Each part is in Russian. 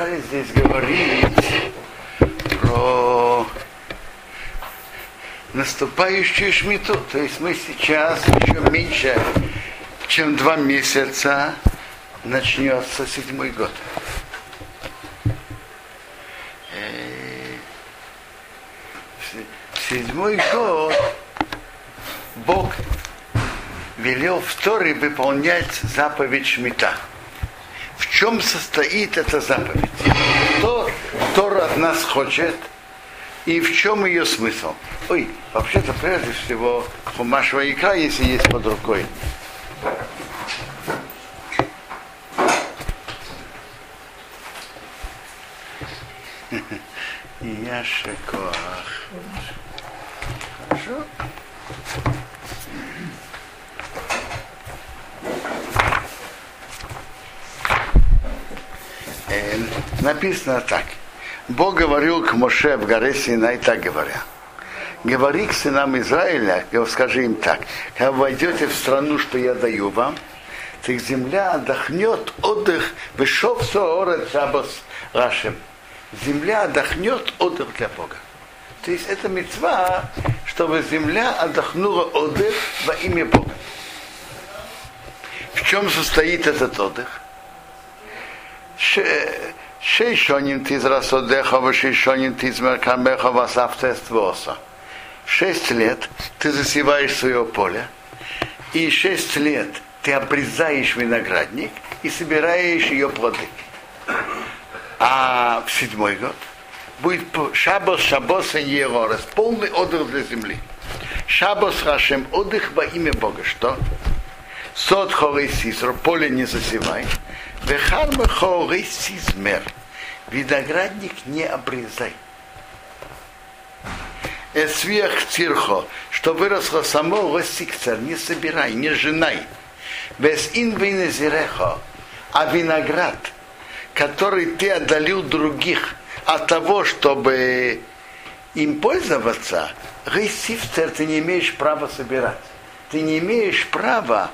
собрались здесь говорить про наступающую шмиту. То есть мы сейчас еще меньше, чем два месяца начнется седьмой год. Э, седьмой год Бог велел в Торе выполнять заповедь Шмита. Чем состоит эта заповедь? Что Тор от нас хочет и в чем ее смысл? Ой, вообще-то прежде всего Хумаш икра, если есть под рукой. Яшекоах. Хорошо. Э, написано так. Бог говорил к Моше в горе Синай, так говоря. Говори к сынам Израиля, скажи им так, когда войдете в страну, что я даю вам, так земля отдохнет отдых, вышел шабас рашем. Земля отдохнет отдых для Бога. То есть это мецва, чтобы земля отдохнула отдых во имя Бога. В чем состоит этот отдых? Шейшоним тиз расодеха, шейшоним тиз меркамеха, васафтествоса. Шесть лет ты засеваешь свое поле, и шесть лет ты обрезаешь виноградник и собираешь ее плоды. А в седьмой год будет шабос, шабос и ерорес, полный отдых для земли. Шабос Хашем, отдых во имя Бога. Что? Сот хорей сиср, поле не засевай. Вехарма хорей сизмер. Виноградник не обрезай. Эсвех цирхо, что выросло само лосикцер, не собирай, не женай. Без инвинезирехо, а виноград, который ты отдалил других от того, чтобы им пользоваться, гейсифцер ты не имеешь права собирать. Ты не имеешь права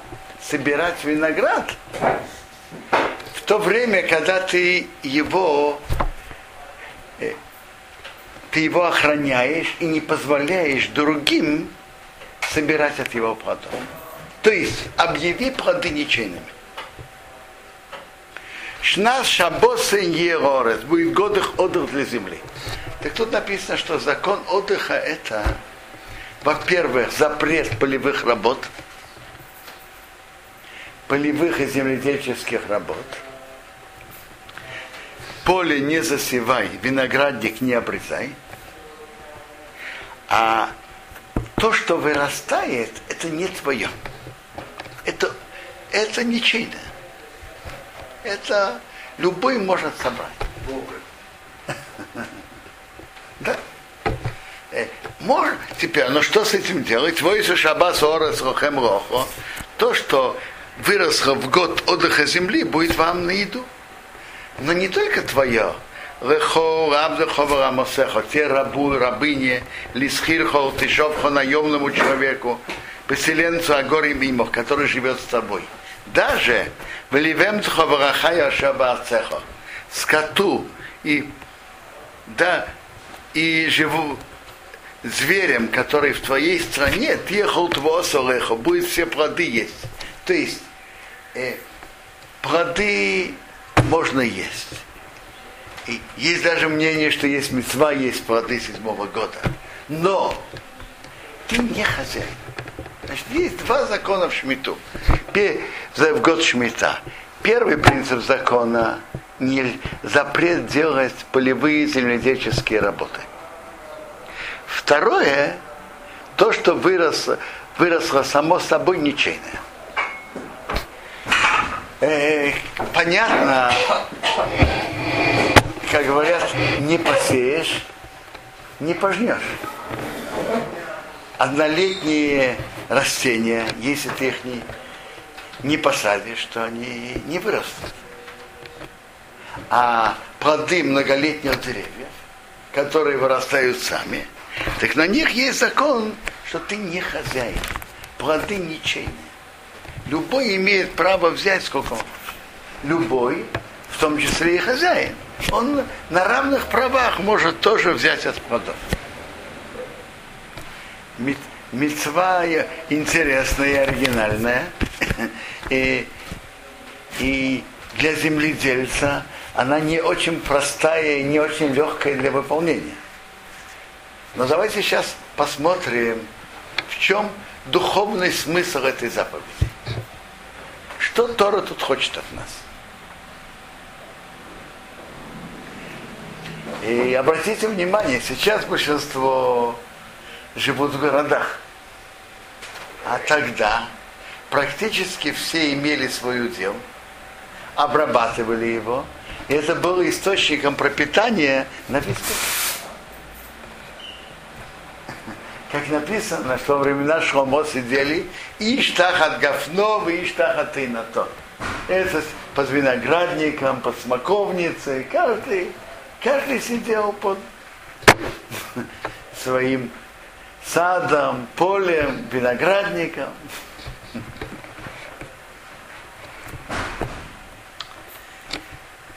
собирать виноград в то время, когда ты его ты его охраняешь и не позволяешь другим собирать от его плодов. То есть объяви плоды ничейными. Шнас шабосы ерорес, будет год их отдых для земли. Так тут написано, что закон отдыха это, во-первых, запрет полевых работ, полевых и земледельческих работ. Поле не засевай, виноградник не обрезай. А то, что вырастает, это не твое. Это, это ничейное. Это любой может собрать. Да. Э, может, теперь, ну что с этим делать? Твой шабас орес рохем рохо. То, что выросло в год отдыха земли, будет вам на еду. Но не только твое. Лехо рабдехо варамосехо. Те рабу и рабыне, лисхирхо, тишовхо наемному человеку, поселенцу Агори Мимо, который живет с тобой. Даже в Ливемцхо варахая шабацехо. Скоту и да, и живу зверем, который в твоей стране, техал твосолехо, будет все плоды есть. То есть э, плоды можно есть. И есть даже мнение, что есть мецва, есть плоды седьмого года. Но ты не хозяин. Значит, есть два закона в Шмиту. В год Шмита. Первый принцип закона не запрет делать полевые земледельческие работы. Второе, то, что выросло, выросло само собой ничейное. Э, понятно, как говорят, не посеешь, не пожнешь. Однолетние растения, если ты их не, не посадишь, то они не вырастут. А плоды многолетних деревьев, которые вырастают сами, так на них есть закон, что ты не хозяин. Плоды ничейные. Любой имеет право взять сколько он. Любой, в том числе и хозяин. он на равных правах может тоже взять от плодов. Мецва интересная и оригинальная. И, и для земледельца она не очень простая и не очень легкая для выполнения. Но давайте сейчас посмотрим, в чем духовный смысл этой заповеди. Что Тора тут хочет от нас? И обратите внимание, сейчас большинство живут в городах. А тогда практически все имели свое дело, обрабатывали его, и это было источником пропитания на весь год. Как написано, что во времена Шломо сидели Иштах от Гафнова, Иштах от Инато. Это под виноградником, под смоковницей, каждый, каждый сидел под своим садом, полем, виноградником.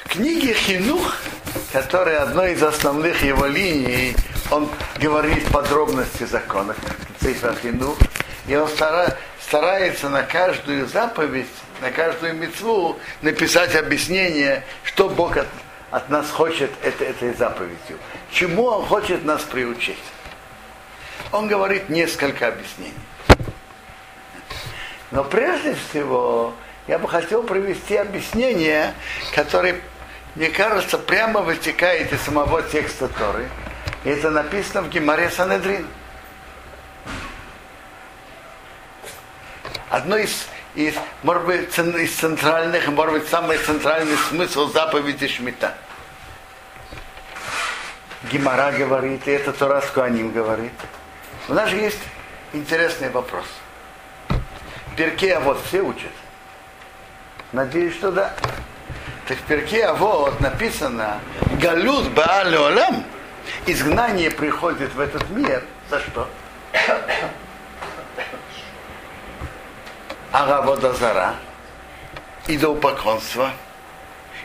В книге Хинух, которая одной из основных его линий, он говорит подробности закона, цифра Хинух, и он старается на каждую заповедь, на каждую мецву написать объяснение, что Бог от, от нас хочет это, этой заповедью, чему Он хочет нас приучить он говорит несколько объяснений. Но прежде всего я бы хотел привести объяснение, которое, мне кажется, прямо вытекает из самого текста Торы. Это написано в Гимаре Санедрин. Одно из, из, может быть, из центральных, может быть, самый центральный смысл заповеди Шмита. Гимара говорит, и это Тора Скуаним говорит – у нас же есть интересный вопрос. Перке, а вот все учат. Надеюсь, что да. Так в перке, а вот написано Галют Бааль Олам. Изгнание приходит в этот мир. За что? Араводазара, идолпоклонство,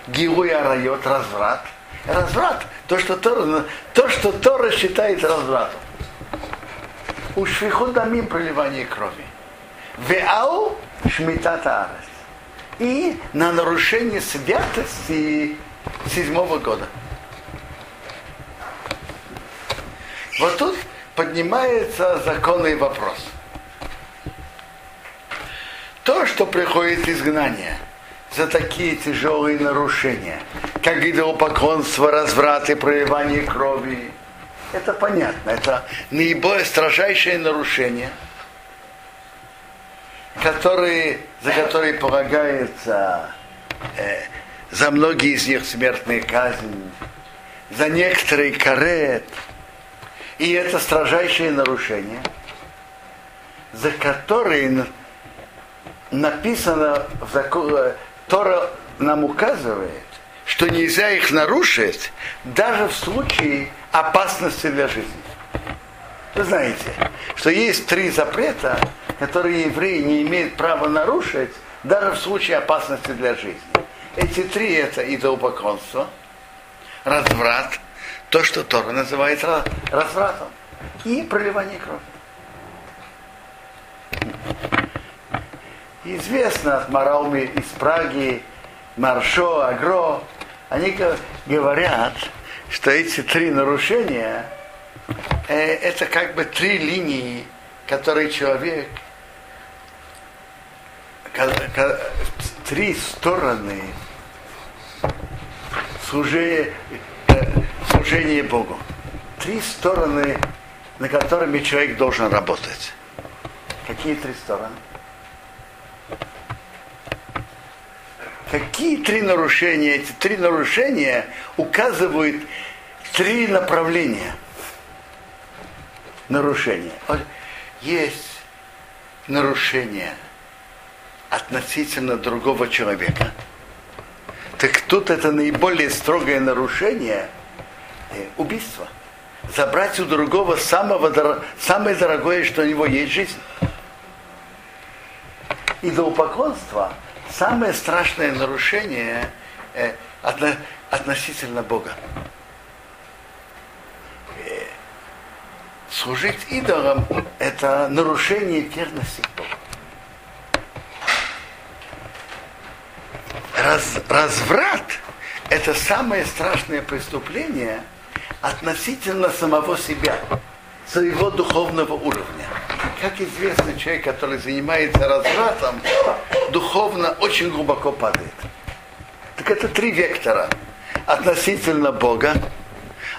Гилуя райот, разврат. Разврат, то, что Тора, то, что Тора считает развратом у швихудамим проливание крови. Веау шмитата арес. И на нарушение святости седьмого года. Вот тут поднимается законный вопрос. То, что приходит изгнание за такие тяжелые нарушения, как идолопоклонство, разврат и проливание крови, это понятно. Это наиболее строжайшее нарушение, которые, за которые полагается э, за многие из них смертные казни, за некоторые карет. И это строжайшее нарушение, за которые написано в законе, Тора нам указывает, что нельзя их нарушить даже в случае опасности для жизни. Вы знаете, что есть три запрета, которые евреи не имеют права нарушить даже в случае опасности для жизни. Эти три это идолопоклонство, разврат, то, что Тора называет развратом, и проливание крови. Известно от Марауми из Праги, Маршо, Агро, они говорят, что эти три нарушения э, это как бы три линии, которые человек, три стороны служения, служения Богу. Три стороны, на которыми человек должен работать. Какие три стороны? Какие три нарушения? Эти три нарушения указывают три направления нарушения. Есть нарушение относительно другого человека. Так тут это наиболее строгое нарушение убийства. Забрать у другого самого, самое дорогое, что у него есть жизнь. И до упоконства самое страшное нарушение э, относительно Бога. Э, служить идолам – это нарушение верности к Богу. Раз, разврат – это самое страшное преступление относительно самого себя, своего духовного уровня. Как известно, человек, который занимается развратом, духовно очень глубоко падает. Так это три вектора. Относительно Бога,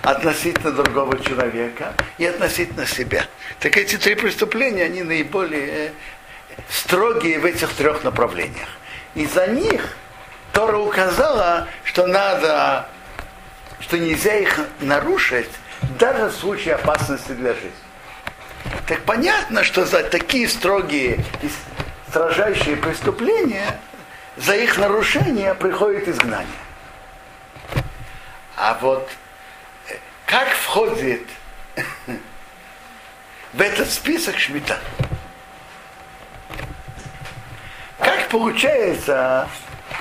относительно другого человека и относительно себя. Так эти три преступления, они наиболее строгие в этих трех направлениях. И за них Тора указала, что надо, что нельзя их нарушить даже в случае опасности для жизни. Так понятно, что за такие строгие и строжайшие преступления, за их нарушение приходит изгнание. А вот э, как входит в этот список шмита? Как получается,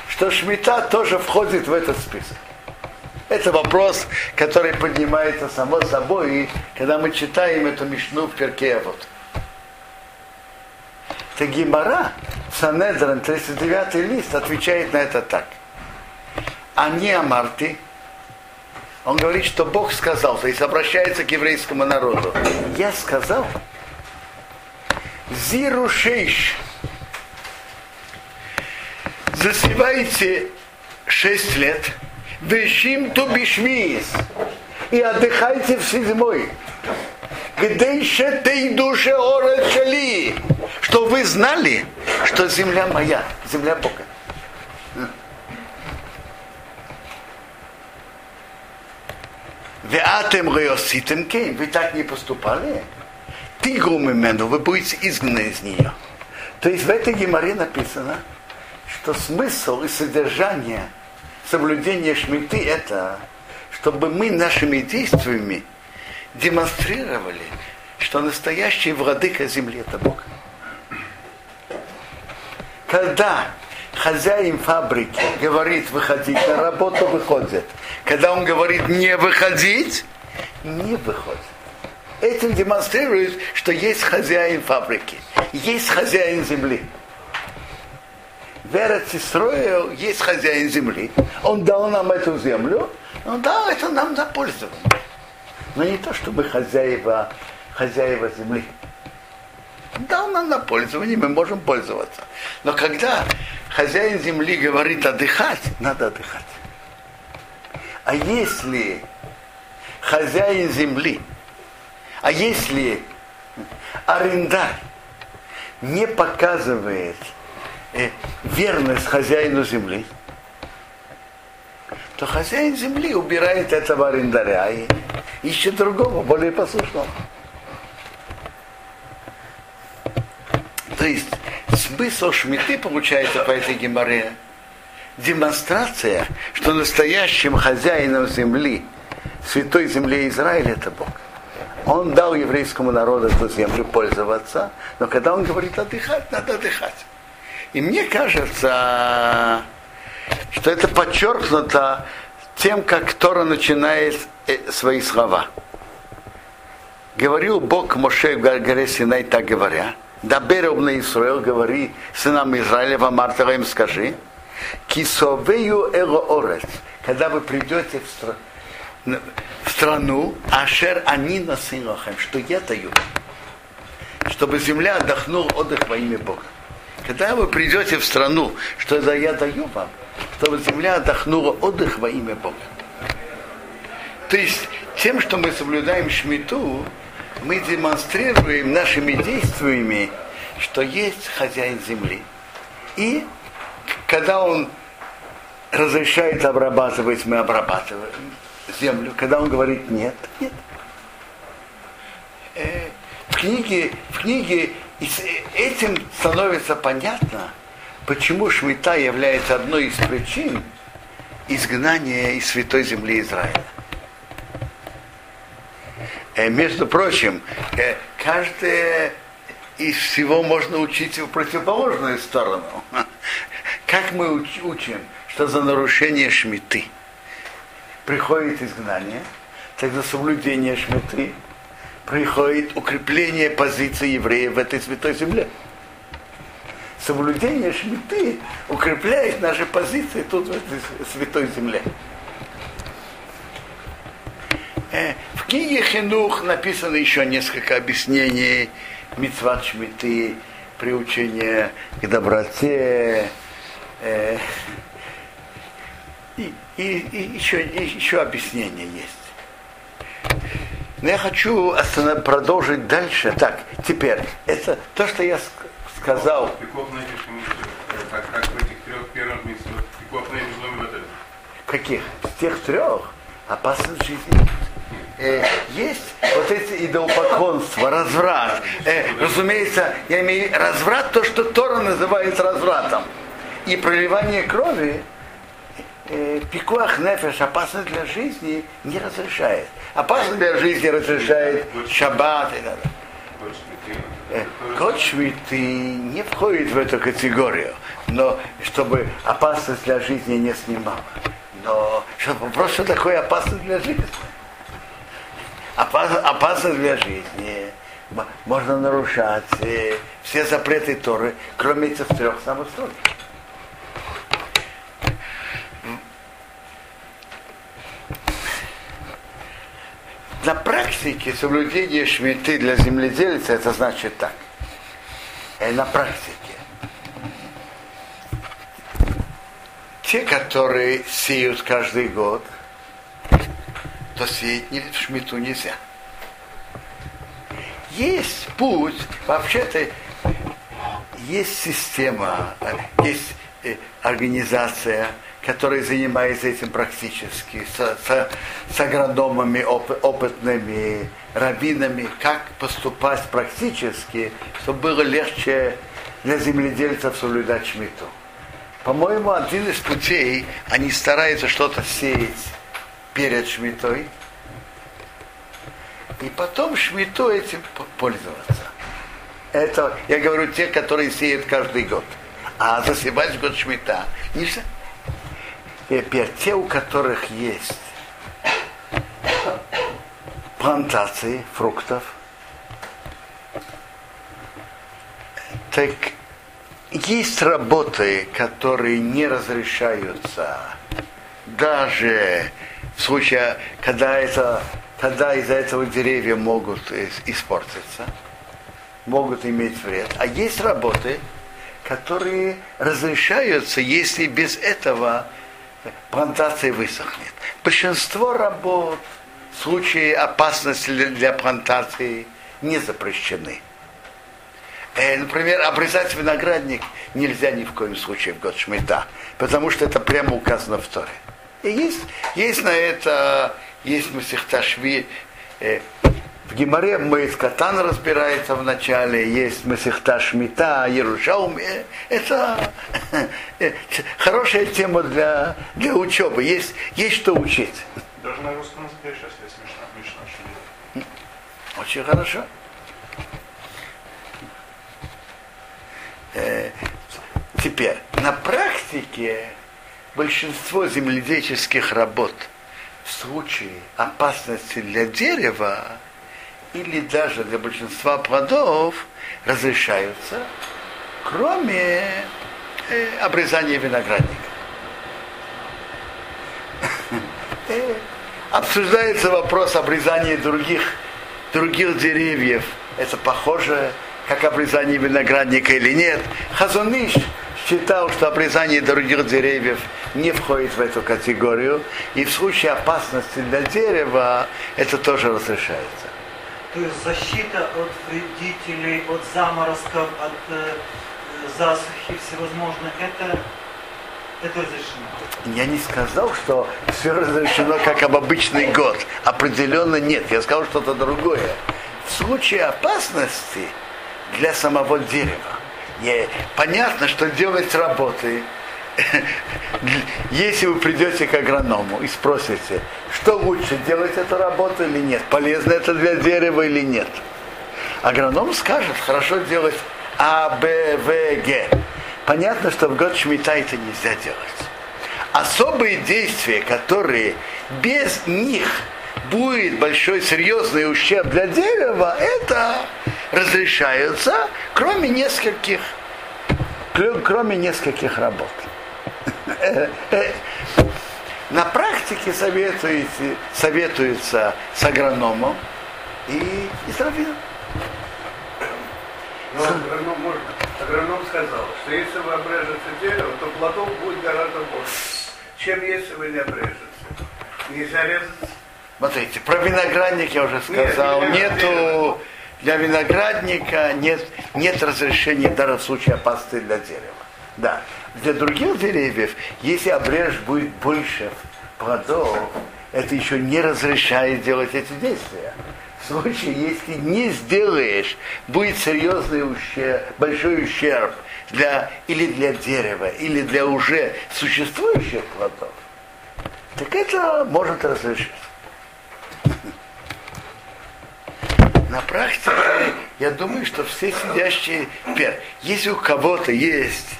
что шмита тоже входит в этот список? Это вопрос, который поднимается само собой, когда мы читаем эту мишну в перке вот. Это Гимара, Санедран, 39 лист, отвечает на это так. А не Амарти, он говорит, что Бог сказал, то есть обращается к еврейскому народу. Я сказал, Зиру шейш, засевайте шесть лет, вешим ту бишмиис, и отдыхайте в седьмой. Где еще ты душе шали, что вы знали, что земля моя, земля Бога. Веатем реоситем кейм, вы так не поступали. Ты гумимену, вы будете изгнаны из нее. То есть в этой геморе написано, что смысл и содержание соблюдения шмиты это, чтобы мы нашими действиями демонстрировали, что настоящий владыка земли это Бог. Когда хозяин фабрики говорит выходить на работу, выходит. Когда он говорит не выходить, не выходит. Этим демонстрирует, что есть хозяин фабрики, есть хозяин земли. Вера Цисроил есть хозяин земли. Он дал нам эту землю, он дал это нам за пользование. Но не то, чтобы хозяева, хозяева земли. Дал нам на пользование, мы можем пользоваться. Но когда хозяин земли говорит отдыхать, надо отдыхать. А если хозяин земли, а если арендарь не показывает верность хозяину земли, то хозяин земли убирает этого арендаря и ищет другого, более послушного. То есть смысл шмиты получается по этой геморе демонстрация, что настоящим хозяином земли, святой земли Израиля это Бог. Он дал еврейскому народу эту землю пользоваться, но когда он говорит отдыхать, надо отдыхать. И мне кажется, что это подчеркнуто тем, как Тора начинает э, свои слова. Говорил Бог Моше в горе Синай, так говоря, да на Исраил, говори сынам Израиля, вам им скажи, кисовею эго орец, когда вы придете в, стра... в страну, ашер они насынохем, что я даю, чтобы земля отдохнула отдых во имя Бога. Когда вы придете в страну, что это я даю вам, чтобы земля отдохнула отдых во имя Бога. То есть тем, что мы соблюдаем шмиту, мы демонстрируем нашими действиями, что есть хозяин земли. И когда он разрешает обрабатывать, мы обрабатываем землю. Когда он говорит нет, нет. Э, в книге, в книге этим становится понятно, почему Шмита является одной из причин изгнания из святой земли Израиля. Э, между прочим, э, каждое из всего можно учить в противоположную сторону. Как мы учим, что за нарушение шмиты приходит изгнание, так за соблюдение шмиты приходит укрепление позиции евреев в этой святой земле. Соблюдение шмиты укрепляет наши позиции тут, в этой святой земле. Э, в книге Хинух написано еще несколько объяснений митцват шмиты, приучение к доброте, э, и, и, и, еще, еще объяснение есть. Но я хочу останов... продолжить дальше. Так, теперь, это то, что я сказал. Первых Каких? С тех трех? Опасность жизни. Э, есть вот эти идолопоклонства, разврат. Э, разумеется, я имею разврат, то, что Тора называет развратом. И проливание крови, э, пикуах нефеш, опасность для жизни, не разрешает. Опасность для жизни разрешает шаббат и так далее. Код швиты не входит в эту категорию, но чтобы опасность для жизни не снимала. Но что, вопрос, что такое опасность для жизни? Опасно, опасно для жизни. Можно нарушать э, все запреты Торы, кроме этих трех самых строгих. На практике соблюдение шмиты для земледельца это значит так. И э, на практике. Те, которые сеют каждый год, то сеять в шмиту нельзя. Есть путь, вообще-то есть система, есть э, организация, которая занимается этим практически, с, с, с агрономами, оп, опытными раввинами, как поступать практически, чтобы было легче для земледельцев соблюдать шмиту. По-моему, один из путей, они стараются что-то сеять перед шмитой, и потом шмиту этим пользоваться. Это, я говорю, те, которые сеют каждый год. А засевать год шмита нельзя. Теперь те, у которых есть плантации фруктов, так есть работы, которые не разрешаются даже в случае, когда, это, когда из-за этого деревья могут испортиться, могут иметь вред. А есть работы, которые разрешаются, если без этого плантация высохнет. Большинство работ в случае опасности для плантации не запрещены. Э, например, обрезать виноградник нельзя ни в коем случае в год шмита, потому что это прямо указано в Торе. И есть, есть на это, есть Масихташви, э, в Гимаре Моис Катан разбирается в начале, есть Масихта Шмита, Ярушаум. Это э, хорошая тема для, для учебы. Есть, есть что учить. Даже на русском языке сейчас есть Мишна, Мишна Очень хорошо. Э, теперь, на практике большинство земледельческих работ в случае опасности для дерева или даже для большинства плодов разрешаются, кроме э, обрезания виноградника. Э, обсуждается вопрос обрезания других, других деревьев. Это похоже, как обрезание виноградника или нет. Хазуныш считал, что обрезание других деревьев не входит в эту категорию, и в случае опасности для дерева это тоже разрешается. То есть защита от вредителей, от заморозков, от э, засухи всевозможных, это, это разрешено? Я не сказал, что все разрешено как об обычный год. Определенно нет. Я сказал что-то другое. В случае опасности для самого дерева не, понятно, что делать работы, если вы придете к агроному и спросите, что лучше, делать эту работу или нет, полезно это для дерева или нет, агроном скажет, хорошо делать А, Б, В, Г. Понятно, что в год шмита это нельзя делать. особые действия, которые без них будет большой серьезный ущерб для дерева, это разрешаются, кроме нескольких, кроме нескольких работ. На практике советуется, советуется с агрономом и, и с раввином. Но агроном, может, агроном сказал, что если вы обрежете дерево, то плодов будет гораздо больше, чем если вы не обрежете. Нельзя резать. Смотрите, про виноградник я уже сказал. Нет, Нету для виноградника нет, нет разрешения даже в случае опасности для дерева. Да. Для других деревьев, если обрежь будет больше плодов, это еще не разрешает делать эти действия. В случае, если не сделаешь, будет серьезный ущерб, большой ущерб для, или для дерева, или для уже существующих плодов, так это может разрешить. На практике я думаю, что все сидящие, если у кого-то есть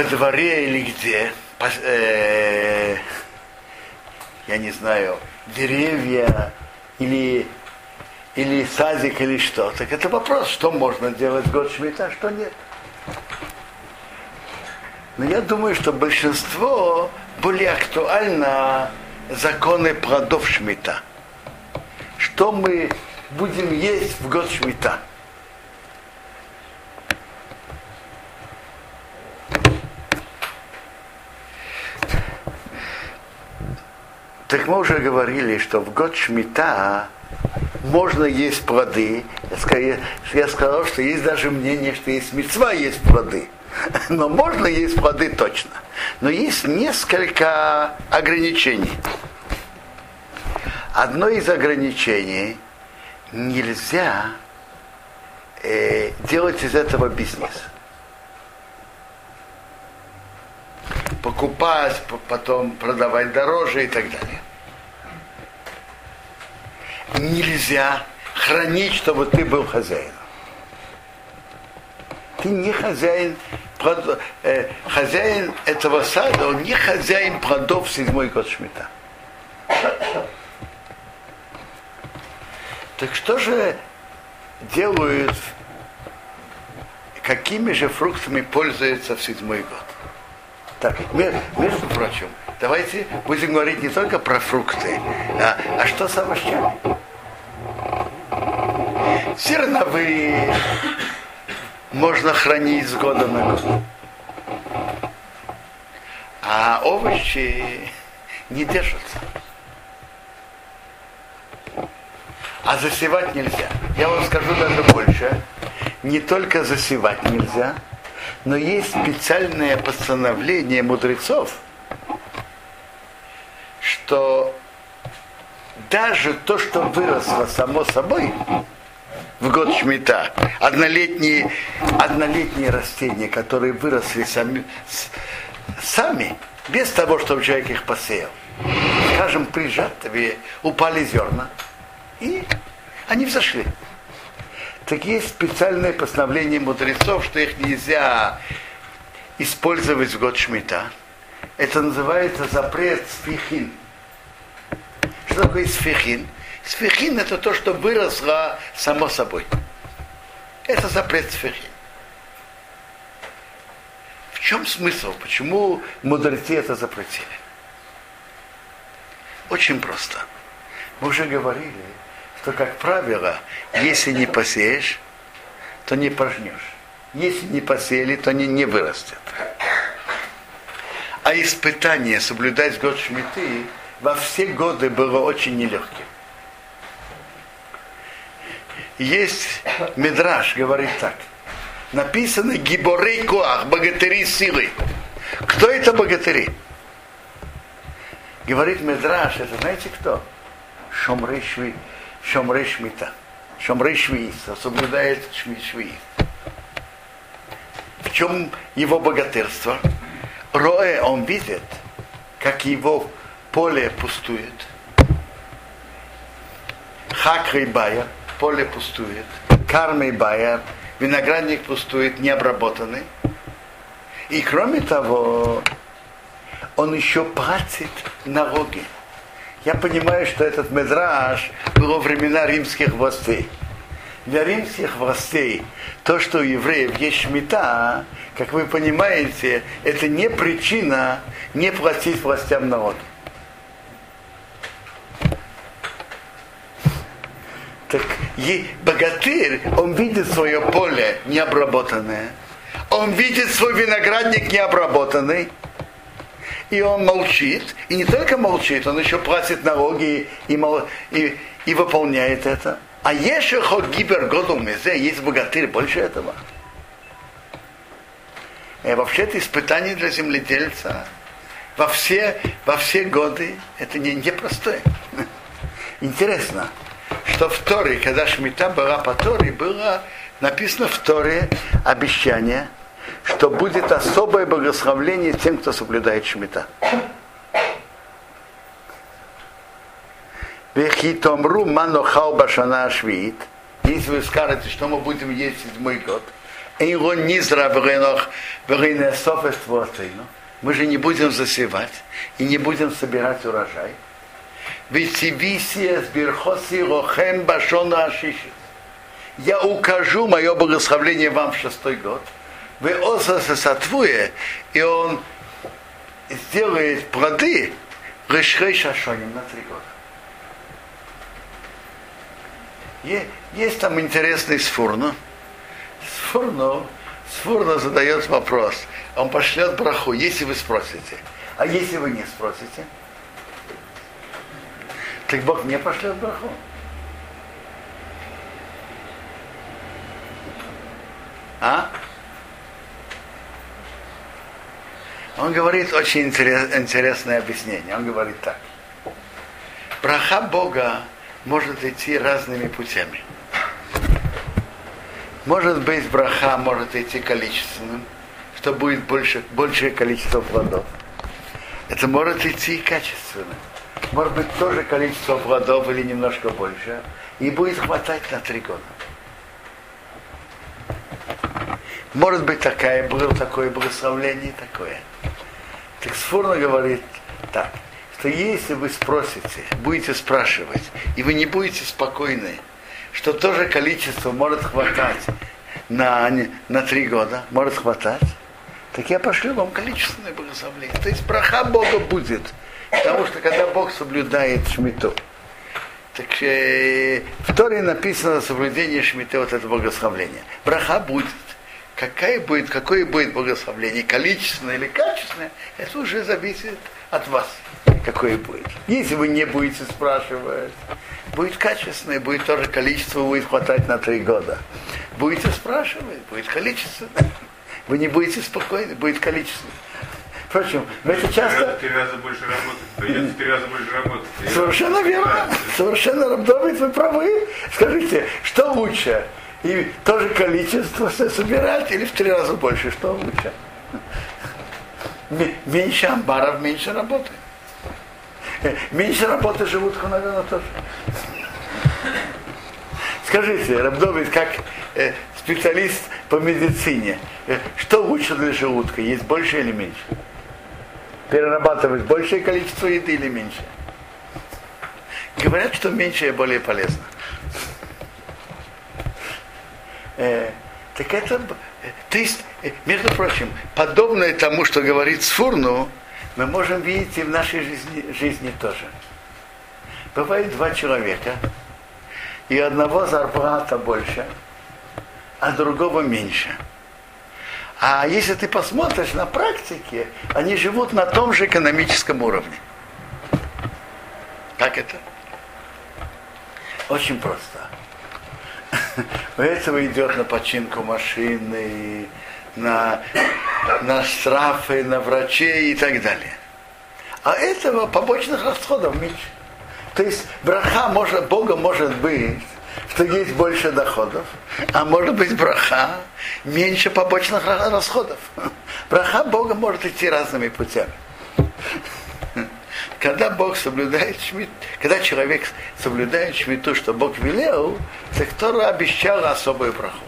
во дворе или где, э, я не знаю, деревья или, или садик или что, так это вопрос, что можно делать в год шмита, а что нет. Но я думаю, что большинство более актуально законы плодов шмита. Что мы будем есть в год шмита. Так мы уже говорили, что в год Шмита можно есть плоды. Я сказал, что есть даже мнение, что есть мецва, есть плоды. Но можно есть плоды точно. Но есть несколько ограничений. Одно из ограничений нельзя э, делать из этого бизнес. Покупать, потом продавать дороже и так далее. Нельзя хранить, чтобы ты был хозяином. Ты не хозяин, э, хозяин этого сада, он не хозяин плодов седьмой год Шмита. Так что же делают, какими же фруктами пользуются в седьмой год? Так, между прочим, давайте будем говорить не только про фрукты, а, а что с овощами? Зерновые можно хранить с года на год. А овощи не держатся. А засевать нельзя. Я вам скажу даже больше. Не только засевать нельзя, но есть специальное постановление мудрецов, что даже то, что выросло само собой в год Шмита, однолетние, однолетние растения, которые выросли сами, сами, без того, чтобы человек их посеял, скажем, при жатве упали зерна, и они взошли так есть специальное постановление мудрецов, что их нельзя использовать в год Шмита. Это называется запрет сфихин. Что такое сфихин? Сфихин это то, что выросло само собой. Это запрет сфихин. В чем смысл? Почему мудрецы это запретили? Очень просто. Мы уже говорили, что, как правило, если не посеешь, то не пожнешь. Если не посеяли, то не, не вырастет. А испытание соблюдать год Шмиты во все годы было очень нелегким. Есть Медраж, говорит так. Написано Гиборей Коах, богатыри силы. Кто это богатыри? Говорит Медраж, это знаете кто? Шомрей Шви, Шомрей Шмита. Шомрей Швиис, соблюдает Швиис. В чем его богатырство? Роэ, он видит, как его поле пустует. Хакрей Бая, поле пустует. Кармей Бая, виноградник пустует, необработанный. И кроме того, он еще платит налоги. Я понимаю, что этот медраж во времена римских властей. Для римских властей то, что у евреев есть шмита, как вы понимаете, это не причина не платить властям налоги. Так и богатырь, он видит свое поле необработанное, он видит свой виноградник необработанный, и он молчит, и не только молчит, он еще платит налоги и, мол, и, и выполняет это. А еще ход гибер году мезе, есть богатырь больше этого. И э, вообще-то испытание для земледельца во все, во все годы это не, не простое. Интересно, что в Торе, когда Шмита была по Торе, было написано в Торе обещание, что будет особое благословление тем, кто соблюдает Шмита. Вехитомру манохал башана швид. Если вы скажете, что мы будем есть седьмой год, Эйрон низра мы же не будем засевать и не будем собирать урожай. Я укажу мое благословление вам в шестой год. Вы ососа сатвуе, и он сделает плоды решрей шашоним на три года. Есть там интересный сфурно. Сфурно, сфурно задает вопрос. Он пошлет браху, если вы спросите. А если вы не спросите? Так Бог не пошлет браху. А? Он говорит очень интерес, интересное объяснение. Он говорит так. Браха Бога может идти разными путями. Может быть, браха может идти количественным, что будет больше, большее количество плодов. Это может идти качественным может быть, тоже количество плодов или немножко больше, и будет хватать на три года. Может быть, такая, было такое благословление, такое. Так Сфурно говорит так, что если вы спросите, будете спрашивать, и вы не будете спокойны, что тоже количество может хватать на, на три года, может хватать, так я пошлю вам количественное благословление. То есть браха Бога будет Потому что когда Бог соблюдает шмиту, так э, в Торе написано соблюдение шмиты, вот это благословление. Браха будет. Какая будет, какое будет благословление, количественное или качественное, это уже зависит от вас, какое будет. Если вы не будете спрашивать, будет качественное, будет тоже количество, будет хватать на три года. Будете спрашивать, будет количественное. Вы не будете спокойны, будет количественное. Впрочем, мы это часто... Три раза больше работать, придется три раза больше работать. Совершенно верно. Совершенно Рабдовит, вы правы. Скажите, что лучше? И тоже количество собирать или в три раза больше? Что лучше? Меньше амбаров, меньше работы. Меньше работы живут, наверное, тоже. Скажите, Рабдовит, как э, специалист по медицине, э, что лучше для желудка, есть больше или меньше? перерабатывать большее количество еды или меньше? Говорят, что меньшее более полезно. Э, так это, то есть, э, между прочим, подобное тому, что говорит Сфурну, мы можем видеть и в нашей жизни, жизни тоже. Бывает два человека, и одного зарплата больше, а другого меньше. А если ты посмотришь на практике, они живут на том же экономическом уровне. Как это? Очень просто. У этого идет на починку машины, на, на штрафы, на врачей и так далее. А этого побочных расходов меньше. То есть браха может, Бога может быть что есть больше доходов, а может быть браха меньше побочных расходов. Браха Бога может идти разными путями. Когда Бог соблюдает шмит, когда человек соблюдает шмиту, что Бог велел, так Тора обещала особую браху.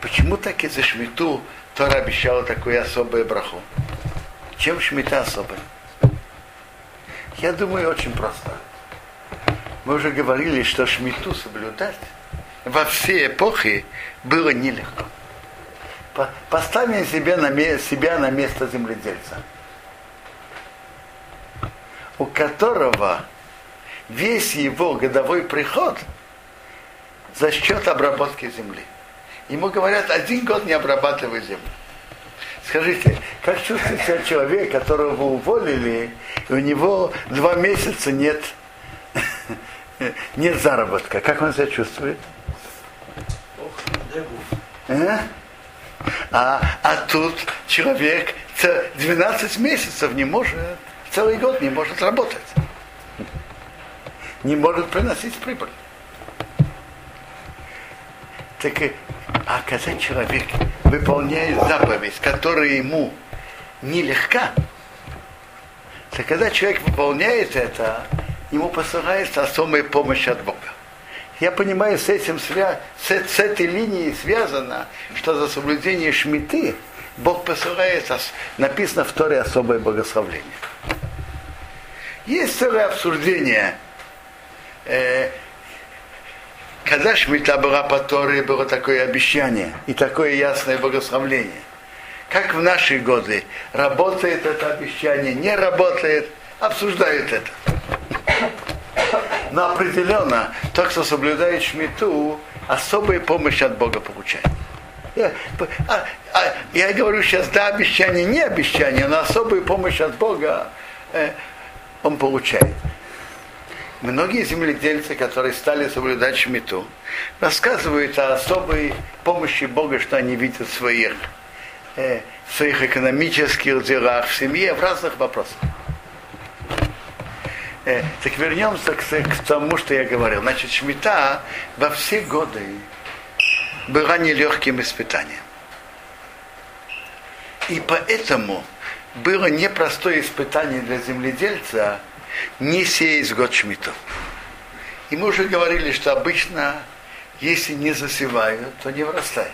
Почему так из-за шмиту Тора обещала такую особую браху. Чем шмита особая? Я думаю, очень просто. Мы уже говорили, что шмиту соблюдать во все эпохи было нелегко. Поставим себя на, себя на место земледельца, у которого весь его годовой приход за счет обработки земли. Ему говорят, один год не обрабатывай землю. Скажите, как чувствует себя человек, которого уволили, и у него два месяца нет, нет заработка? Как он себя чувствует? А? А, а тут человек 12 месяцев не может, целый год не может работать. Не может приносить прибыль. Так, а когда человек выполняет заповедь, которая ему нелегка, то когда человек выполняет это, ему посылается особая помощь от Бога. Я понимаю, с этим свя... с, с этой линией связано, что за соблюдение шмиты Бог посылает, написано в Торе особое богословление. Есть целое обсуждение э, когда Шмита была по Торе, было такое обещание и такое ясное богословление. Как в наши годы работает это обещание, не работает, обсуждают это. Но определенно, тот, кто соблюдает Шмиту, особую помощь от Бога получает. Я, а, а, я говорю сейчас, да, обещание, не обещание, но особую помощь от Бога э, он получает многие земледельцы, которые стали соблюдать шмиту, рассказывают о особой помощи Бога, что они видят в своих, э, в своих экономических делах, в семье, в разных вопросах. Э, так вернемся к, к тому, что я говорил. Значит, шмита во все годы была нелегким испытанием. И поэтому было непростое испытание для земледельца – не сеять год шмитов. И мы уже говорили, что обычно, если не засевают, то не вырастает.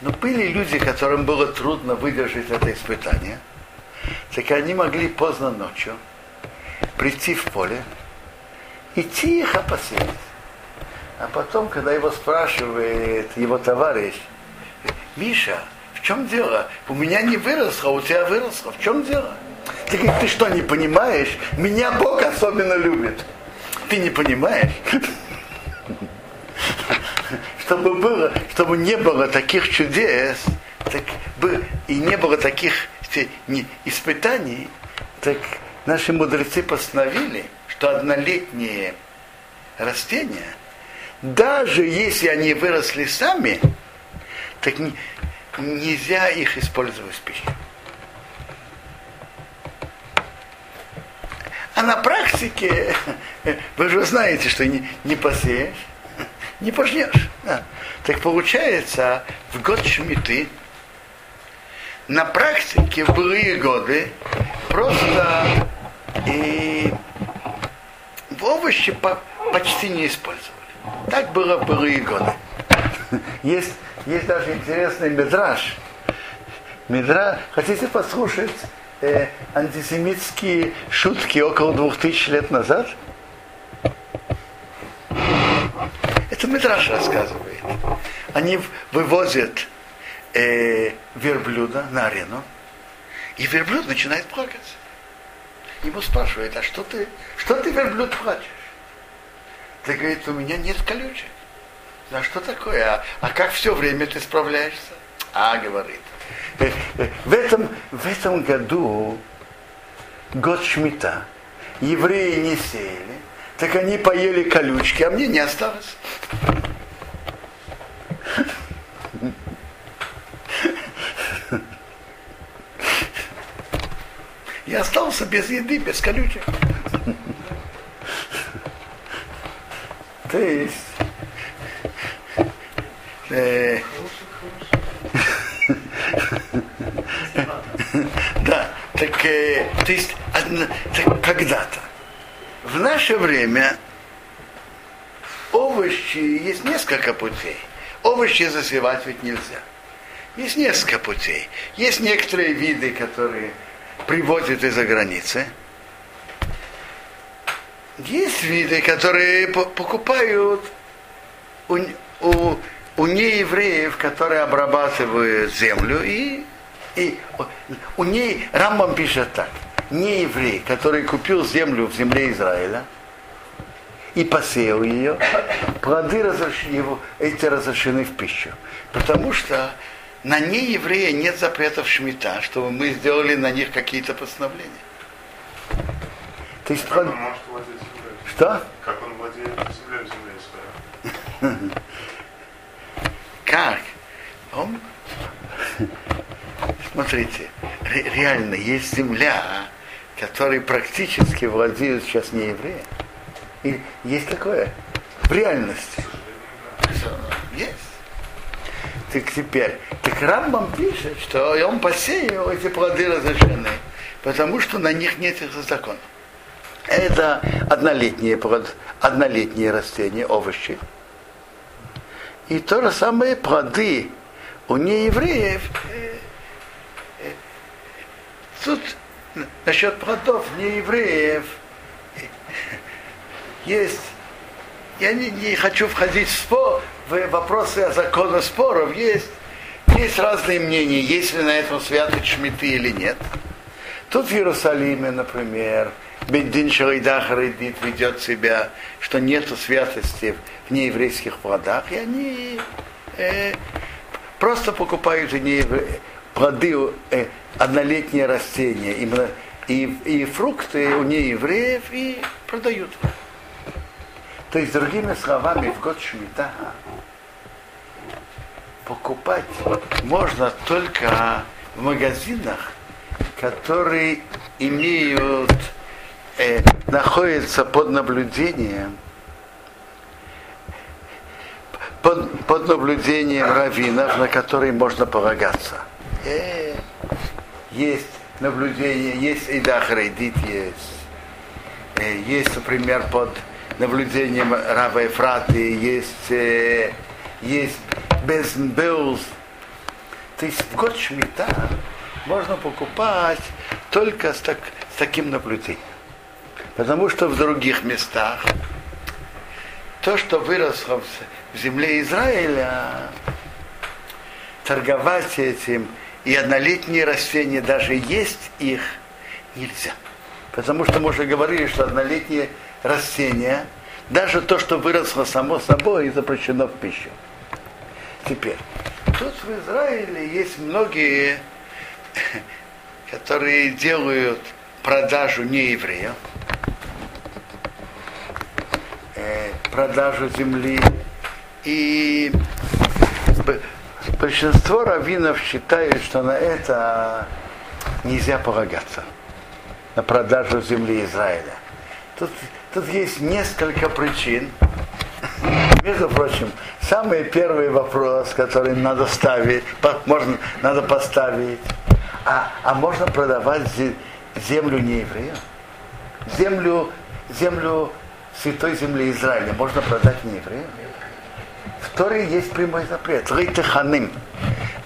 Но были люди, которым было трудно выдержать это испытание, так они могли поздно ночью прийти в поле и тихо посеять. А потом, когда его спрашивает его товарищ, Миша, в чем дело? У меня не выросло, а у тебя выросло. В чем дело? Ты ты что, не понимаешь? Меня Бог особенно любит. Ты не понимаешь? Чтобы было, чтобы не было таких чудес, так бы, и не было таких испытаний, так наши мудрецы постановили, что однолетние растения, даже если они выросли сами, так нельзя их использовать в пищу. А на практике, вы же знаете, что не, не посеешь, не пожнешь. Да. Так получается, в год шмиты на практике в былые годы просто и овощи по, почти не использовали. Так было в былые годы. Есть, есть даже интересный медраж. Медра, хотите послушать э, антисемитские шутки около двух тысяч лет назад? Это Митраш рассказывает. Они вывозят э, верблюда на арену, и верблюд начинает плакать. Ему спрашивают, а что ты, что ты, верблюд, плачешь? Ты говорит, у меня нет колючек. А что такое? А, а как все время ты справляешься? А, говорит, в этом, в этом году год Шмита. Евреи не сеяли, так они поели колючки, а мне не осталось. Я остался без еды, без колючек. То есть да, так, э, то есть когда-то. В наше время овощи есть несколько путей. Овощи засевать ведь нельзя. Есть несколько путей. Есть некоторые виды, которые привозят из-за границы. Есть виды, которые покупают у, у, у неевреев, которые обрабатывают землю, и, и у ней Рамбам пишет так. Не еврей, который купил землю в земле Израиля и посеял ее, плоды разрешены, его, эти разрешены в пищу. Потому что на нееврея нет запретов шмита, чтобы мы сделали на них какие-то постановления. То есть, как он может владеть землей? Что? Как он владеет землей в земле Израиля? Как? Он... Смотрите, ре- реально есть земля, которой практически владеют сейчас не евреи. И есть такое в реальности. Есть. Так теперь, так Рамбам пишет, что он посеял эти плоды разрешены, потому что на них нет их закона. Это однолетние, однолетние растения, овощи. И то же самое плоды у неевреев. Тут насчет плодов неевреев есть я не, не хочу входить в спор, в вопросы о законах споров. Есть, есть разные мнения, есть ли на этом святы шмиты или нет. Тут в Иерусалиме, например, Бендин Шаридах Харидит ведет себя, что нету святости в нееврейских плодах, и они э, просто покупают неевре... плоды, э, однолетние растения и, и, и фрукты у неевреев и продают. То есть, другими словами, в год Шмита покупать можно только в магазинах, которые имеют, э, находятся под наблюдением, под, под наблюдением раввинов, на которые можно полагаться. Э, есть наблюдение, есть Идахрейдит, есть, э, есть, например, под наблюдением Рава Ефраты, есть, э, есть Безнбеус. То есть в год Шмита можно покупать только с, так, с таким наблюдением. Потому что в других местах то, что выросло в земле Израиля, торговать этим и однолетние растения, даже есть их нельзя. Потому что мы уже говорили, что однолетние растения, даже то, что выросло само собой, запрещено в пищу. Теперь, тут в Израиле есть многие, которые делают продажу не евреям, э, продажу земли. И большинство раввинов считают, что на это нельзя полагаться, на продажу земли Израиля. Тут Тут есть несколько причин. Между прочим, самый первый вопрос, который надо ставить, можно, надо поставить, а, а можно продавать землю не евреям? Землю, землю святой земли Израиля можно продать не евреям? Второй есть прямой запрет. Ритеханым.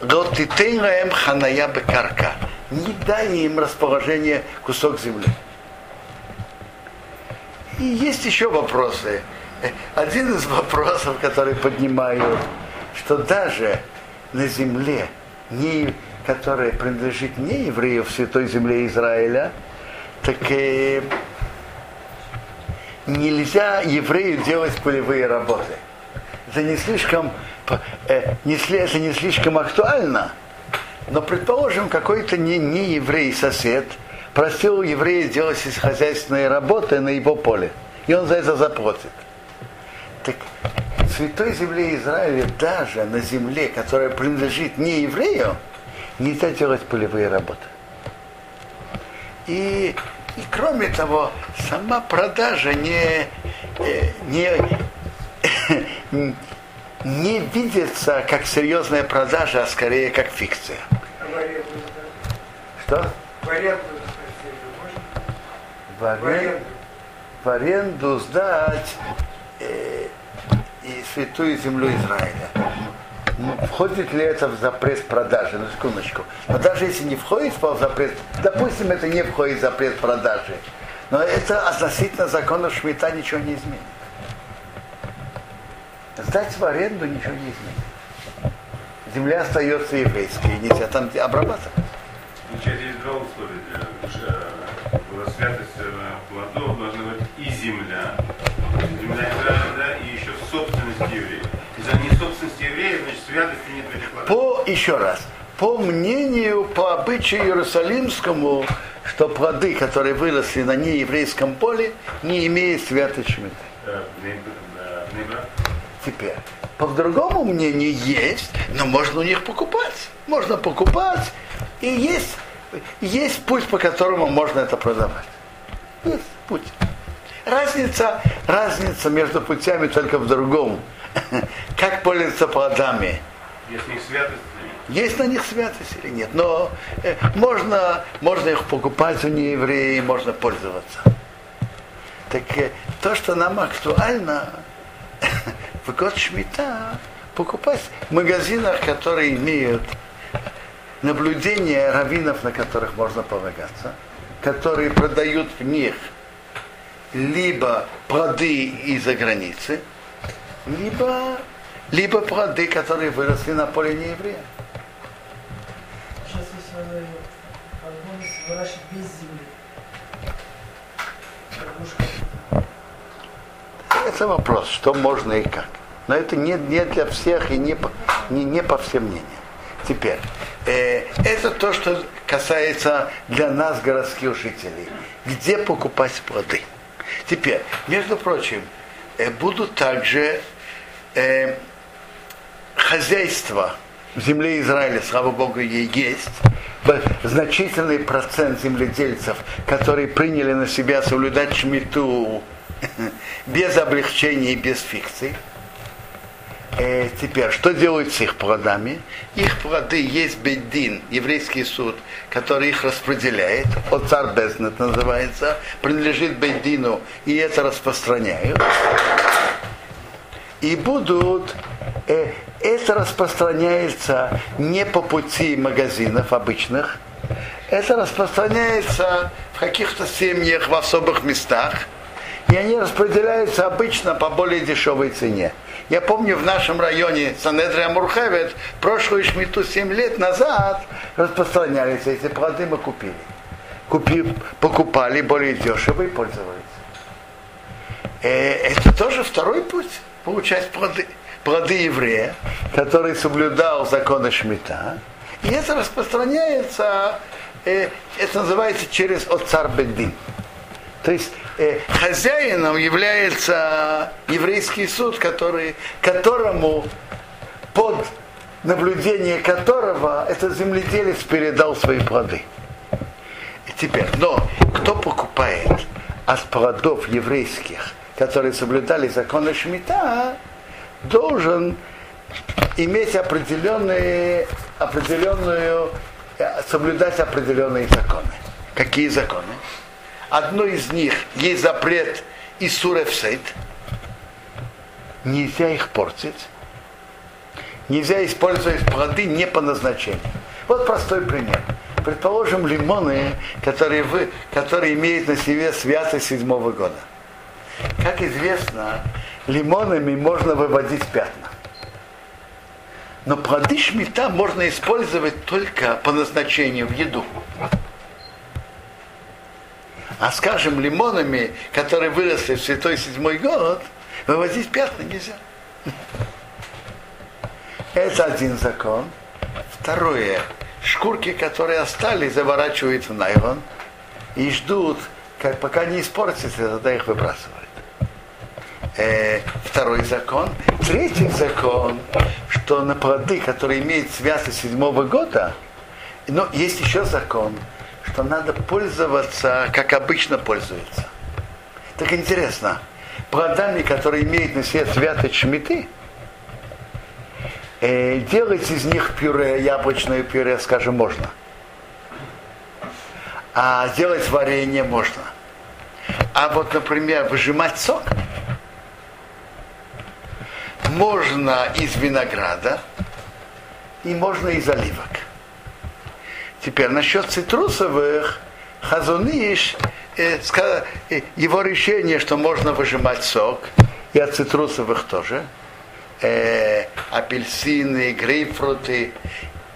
Ротитейнаем ханая бекарка. Не дай им расположение кусок земли. И есть еще вопросы. Один из вопросов, который поднимают, что даже на земле, не, которая принадлежит не еврею в святой земле Израиля, так и нельзя еврею делать полевые работы. Это не слишком, э, не, это не слишком актуально, но предположим, какой-то не, не еврей сосед – просил еврея делать сельскохозяйственные работы на его поле. И он за это заплатит. Так в святой земле Израиля, даже на земле, которая принадлежит не еврею, нельзя делать полевые работы. И, и кроме того, сама продажа не, э, не, не видится как серьезная продажа, а скорее как фикция. Что? в аренду, в аренду сдать э, и святую землю Израиля. Входит ли это в запрет продажи? На секундочку. Но даже если не входит в запрет, допустим, это не входит в запрет продажи, но это относительно закона Шмита ничего не изменит. Сдать в аренду ничего не изменит. Земля остается еврейской, нельзя там обрабатывать. Значит, есть два условия. Святость э, плодов должна быть и земля святости нет. По, еще раз, по мнению, по обычаю Иерусалимскому, что плоды, которые выросли на нееврейском поле, не имеют святой шмиты. Э, Теперь, по другому мнению есть, но можно у них покупать. Можно покупать, и есть, есть путь, по которому можно это продавать. Есть путь. Разница, разница между путями только в другом. Как пользоваться плодами. Есть них святость есть на них святость или нет. Но э, можно, можно их покупать у неевреев, можно пользоваться. Так э, то, что нам актуально в год Шмита, покупать в магазинах, которые имеют наблюдение раввинов, на которых можно полагаться, которые продают в них либо плоды из-за границы, либо, либо плоды, которые выросли на поле нееврея. Сейчас если выращивать без земли. Это вопрос, что можно и как. Но это не, не для всех и не, не, не по всем мнениям. Теперь, э, это то, что касается для нас, городских жителей. Где покупать плоды? Теперь, между прочим, э, будут также э, хозяйства в земле Израиля, слава Богу, ей есть, значительный процент земледельцев, которые приняли на себя соблюдать шмиту без облегчения и без фикций. Э, теперь, что делают с их плодами? Их плоды есть бедин, еврейский суд, который их распределяет, отцар Безнет называется, принадлежит бедину, и это распространяют. И будут, э, это распространяется не по пути магазинов обычных, это распространяется в каких-то семьях в особых местах, и они распределяются обычно по более дешевой цене. Я помню в нашем районе Санедрия Мурхевет прошлую шмиту 7 лет назад распространялись эти плоды, мы купили. Купи, покупали более дешево и пользовались. Э, это тоже второй путь получать плоды, плоды еврея, который соблюдал законы Шмита. И это распространяется, э, это называется через отцар Бендин. То есть э, хозяином является еврейский суд, который, которому под наблюдение которого этот земледелец передал свои плоды. И теперь, но кто покупает от плодов еврейских, которые соблюдали законы Шмита, должен иметь определенные, определенную, соблюдать определенные законы. Какие законы? Одно из них есть запрет Исуревсейт. Нельзя их портить. Нельзя использовать плоды не по назначению. Вот простой пример. Предположим, лимоны, которые, вы, которые имеют на себе святость седьмого года. Как известно, лимонами можно выводить пятна. Но плоды шмита можно использовать только по назначению в еду. А скажем, лимонами, которые выросли в святой седьмой год, вывозить пятна нельзя. Это один закон. Второе. Шкурки, которые остались, заворачивают в найлон и ждут, как, пока не испортятся, тогда их выбрасывают. Э, второй закон. Третий закон, что на плоды, которые имеют святость седьмого года, но есть еще закон – что надо пользоваться, как обычно пользуются. Так интересно, плодами, которые имеют на себе святость шмиты, э, делать из них пюре, яблочное пюре, скажем, можно. А сделать варенье можно. А вот, например, выжимать сок можно из винограда, и можно из оливок. Теперь насчет цитрусовых, Хазуниш, э, э, его решение, что можно выжимать сок, и от цитрусовых тоже, э, апельсины, грейпфруты,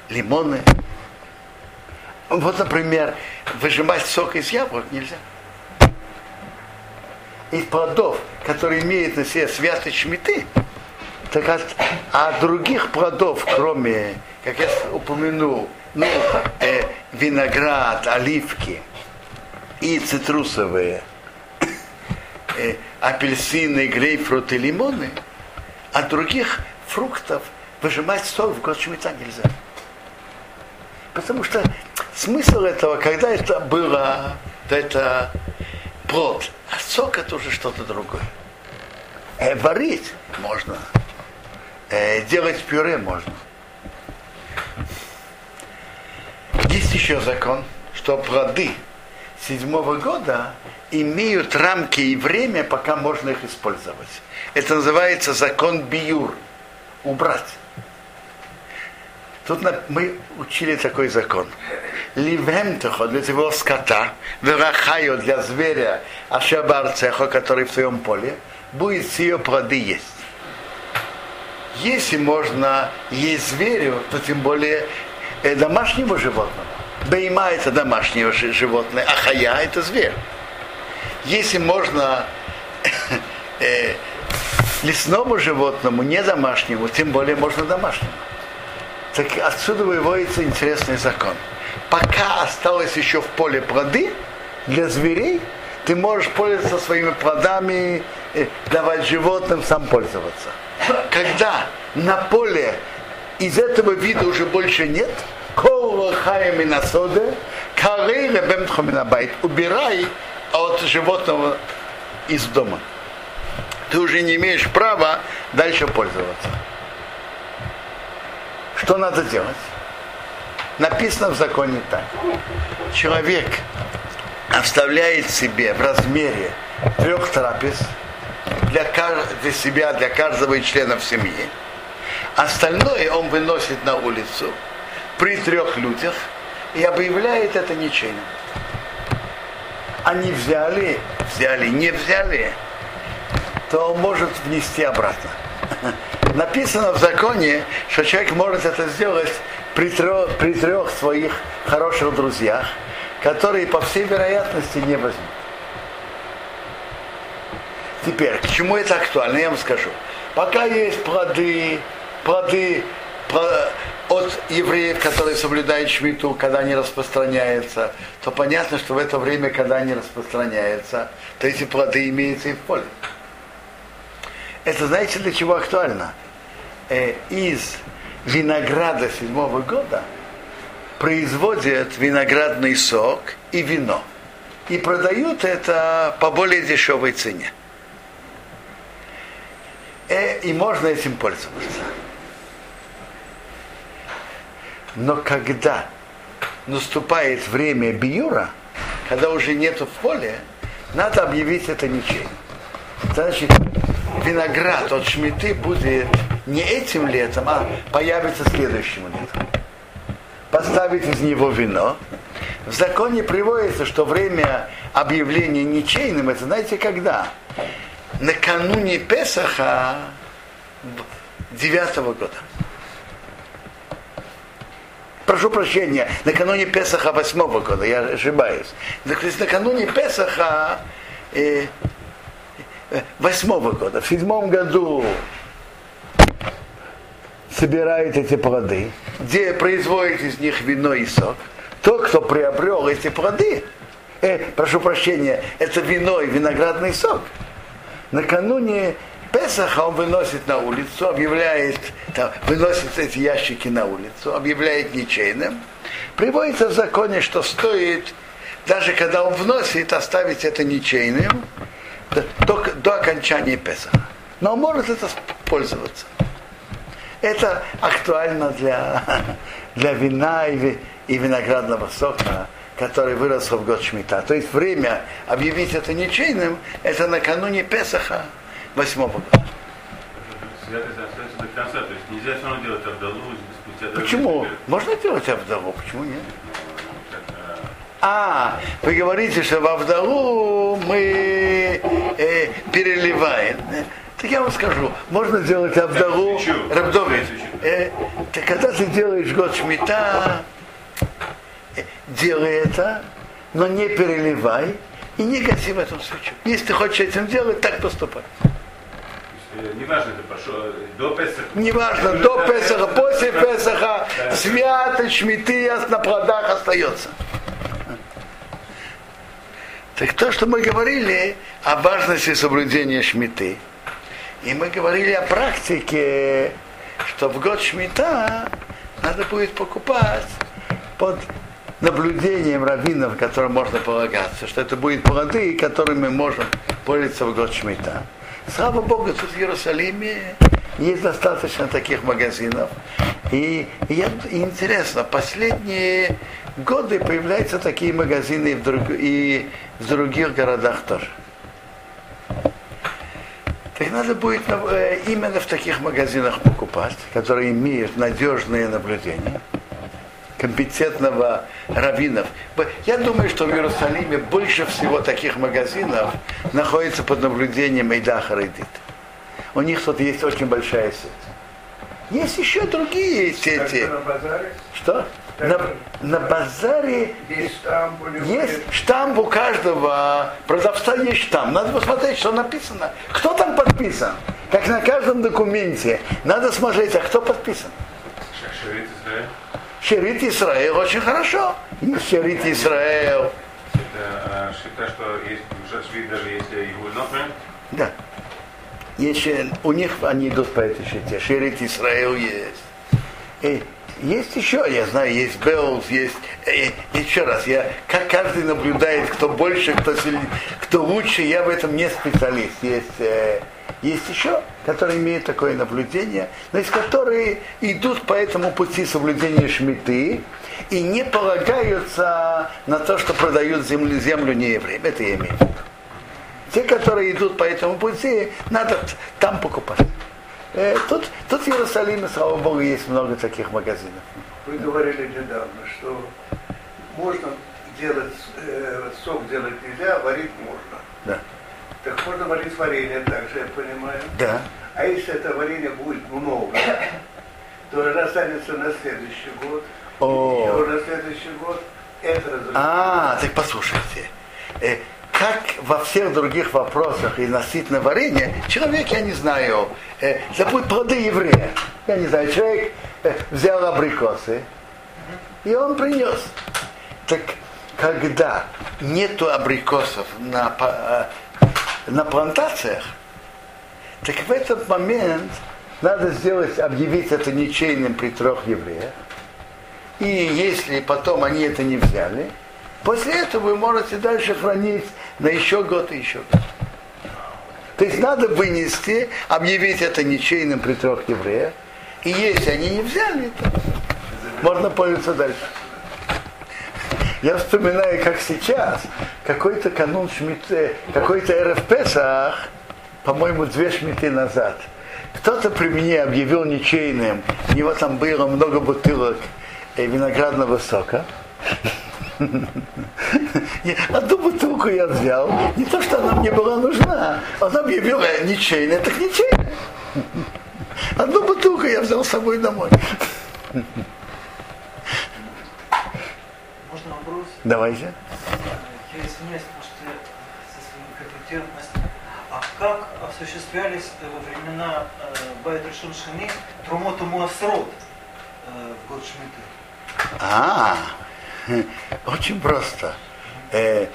лимоны. Вот, например, выжимать сок из яблок нельзя. Из плодов, которые имеют на себе святость шмиты, так от, а других плодов, кроме, как я упомянул, ну, э, виноград, оливки и цитрусовые, э, апельсины, грейпфруты, лимоны, от других фруктов выжимать сок в год шмита нельзя. Потому что смысл этого, когда это было, то это плод, а сок это уже что-то другое. Э, варить можно, делать пюре можно. Есть еще закон, что плоды седьмого года имеют рамки и время, пока можно их использовать. Это называется закон биюр. Убрать. Тут мы учили такой закон. Ливемтехо для твоего скота, верахайо для зверя, ашабарцехо, который в своем поле, будет с ее плоды есть. Если можно есть зверю, то тем более э, домашнему животному. Бейма это домашнее животное, а хая это зверь. Если можно э, лесному животному, не домашнему, тем более можно домашнему. Так отсюда выводится интересный закон. Пока осталось еще в поле плоды для зверей, ты можешь пользоваться своими плодами, э, давать животным, сам пользоваться. Когда на поле из этого вида уже больше нет, убирай от животного из дома. Ты уже не имеешь права дальше пользоваться. Что надо делать? Написано в законе так. Человек оставляет себе в размере трех трапез для, для себя, для каждого из членов семьи. Остальное он выносит на улицу при трех людях и объявляет это ничейным. Они взяли, взяли, не взяли, то он может внести обратно. Написано в законе, что человек может это сделать при трех, при трех своих хороших друзьях, которые по всей вероятности не возьмут. Теперь, к чему это актуально, я вам скажу. Пока есть плоды, плоды от евреев, которые соблюдают шмиту, когда они распространяются, то понятно, что в это время, когда они распространяются, то эти плоды имеются и в поле. Это знаете для чего актуально? Э, из винограда седьмого года производят виноградный сок и вино. И продают это по более дешевой цене. Э, и можно этим пользоваться. Но когда наступает время биюра, когда уже нету в поле, надо объявить это ничем. Значит, виноград от шмиты будет не этим летом, а появится следующим летом. Поставить из него вино. В законе приводится, что время объявления ничейным, это знаете когда? Накануне Песаха девятого года прошу прощения, накануне Песаха восьмого года, я ошибаюсь. То есть накануне Песаха э, э, восьмого года, в седьмом году собирает эти плоды, где производит из них вино и сок. Тот, кто приобрел эти плоды, э, прошу прощения, это вино и виноградный сок, накануне Песаха он выносит на улицу, объявляет, там, выносит эти ящики на улицу, объявляет ничейным. Приводится в законе, что стоит, даже когда он вносит, оставить это ничейным до, до окончания Песаха. Но он может это пользоваться. Это актуально для, для вина и, и виноградного сока, который вырос в год Шмита. То есть время объявить это ничейным, это накануне Песаха восьмого года. Почему? Можно делать Авдалу, почему нет? А, вы говорите, что в Авдалу мы э, переливаем. Так я вам скажу, можно делать Авдалу. Рабдович, э, так когда ты делаешь год шмита, делай это, но не переливай и не гаси в этом свечу. Если ты хочешь этим делать, так поступай. э, Неважно, это пошло до Песаха. Неважно, до Песаха, после Песаха, свято, шмиты на плодах остается. Так то, что мы говорили о важности соблюдения шмиты, и мы говорили о практике, что в год шмита надо будет покупать под наблюдением раввинов, которым можно полагаться, что это будут плоды, которыми мы можем пользоваться в год шмита. Слава Богу, тут в Иерусалиме есть достаточно таких магазинов. И, я- и интересно, последние годы появляются такие магазины и в, друг- и в других городах тоже. Так надо будет э, именно в таких магазинах покупать, которые имеют надежные наблюдения компетентного раввинов. Я думаю, что в Иерусалиме больше всего таких магазинов находится под наблюдением Эйдаха Рейдит. У них тут есть очень большая сеть. Есть еще другие сети. Как на базаре Что? На, на базаре есть штамп у каждого продавца есть штамп. Надо посмотреть, что написано. Кто там подписан? Как на каждом документе. Надо смотреть, а кто подписан. Ш- Шерит Израиль. Шерит Израиль очень хорошо. Есть Шерит Израиль. Это а, считаю, что есть уже швид, даже если его. Да. Э, у них они идут по этой щите. Шерит Израиль есть. И есть еще, я знаю, есть Беллс, есть э, еще раз, я как каждый наблюдает, кто больше, кто сильнее, кто лучше, я в этом не специалист. Есть, э, есть еще, которые имеют такое наблюдение, но есть которые идут по этому пути соблюдения шмиты и не полагаются на то, что продают землю, землю не евреям. Это я имею в виду. Те, которые идут по этому пути, надо там покупать. Э, Тут, тут в Иерусалиме, слава Богу, есть много таких магазинов. Вы говорили недавно, что можно делать, э, сок делать нельзя, а варить можно. Да. Так можно варить варенье также, я понимаю. Да. А если это варенье будет много, то оно останется на следующий год. О. И на следующий год это разрешено. А, так послушайте. Э, Как во всех других вопросах и относительно варенья, человек, я не знаю, э, будут плоды еврея. Я не знаю, человек э, взял абрикосы, и он принес. Так когда нету абрикосов на, э, на плантациях, так в этот момент надо сделать, объявить это ничейным при трех евреях. И если потом они это не взяли, после этого вы можете дальше хранить на еще год и еще год. То есть надо вынести, объявить это ничейным при трех евреях. И если они не взяли, то можно пользоваться дальше. Я вспоминаю, как сейчас, какой-то канун шмиты, какой-то РФ Песах, по-моему, две шмиты назад. Кто-то при мне объявил ничейным, у него там было много бутылок э, виноградного сока. И Одну бутылку я взял, не то, что она мне была нужна, он объявил э, ничейное, так ничейное. Одну бутылку я взял с собой домой. Можно вопрос? Давайте. Я извиняюсь, потому что я со своими компетентностями. А как осуществлялись э, во времена э, Байт Решон Шини Трумоту Муасрот э, в год Шмиты? А, очень просто. Э,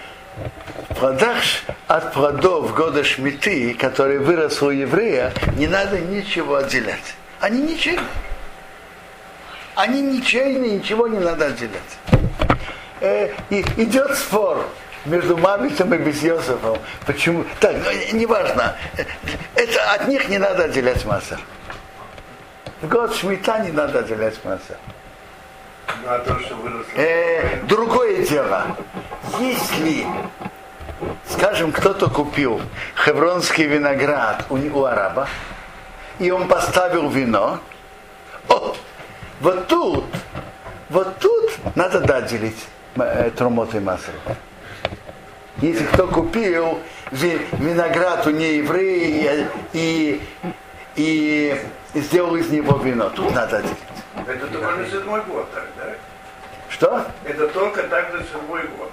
плодах от плодов года Шмиты, который вырос у еврея, не надо ничего отделять. Они ничейные. Они ничейные, ничего не надо отделять. Э, и идет спор между Мавитом и Безьосифом. Почему? Так, ну, неважно. Это от них не надо отделять масса. В год Шмита не надо отделять масса. Ну, а то, что выросло. Э, другое дело. Если, скажем, кто-то купил хевронский виноград у, у араба, и он поставил вино, о, Вот тут, вот тут надо да, делить э, трумот и. Если кто купил ви- виноград у нееврея и, и, и сделал из него вино, тут надо делить. Это только на седьмой год так, да? Что? Это только так на седьмой год.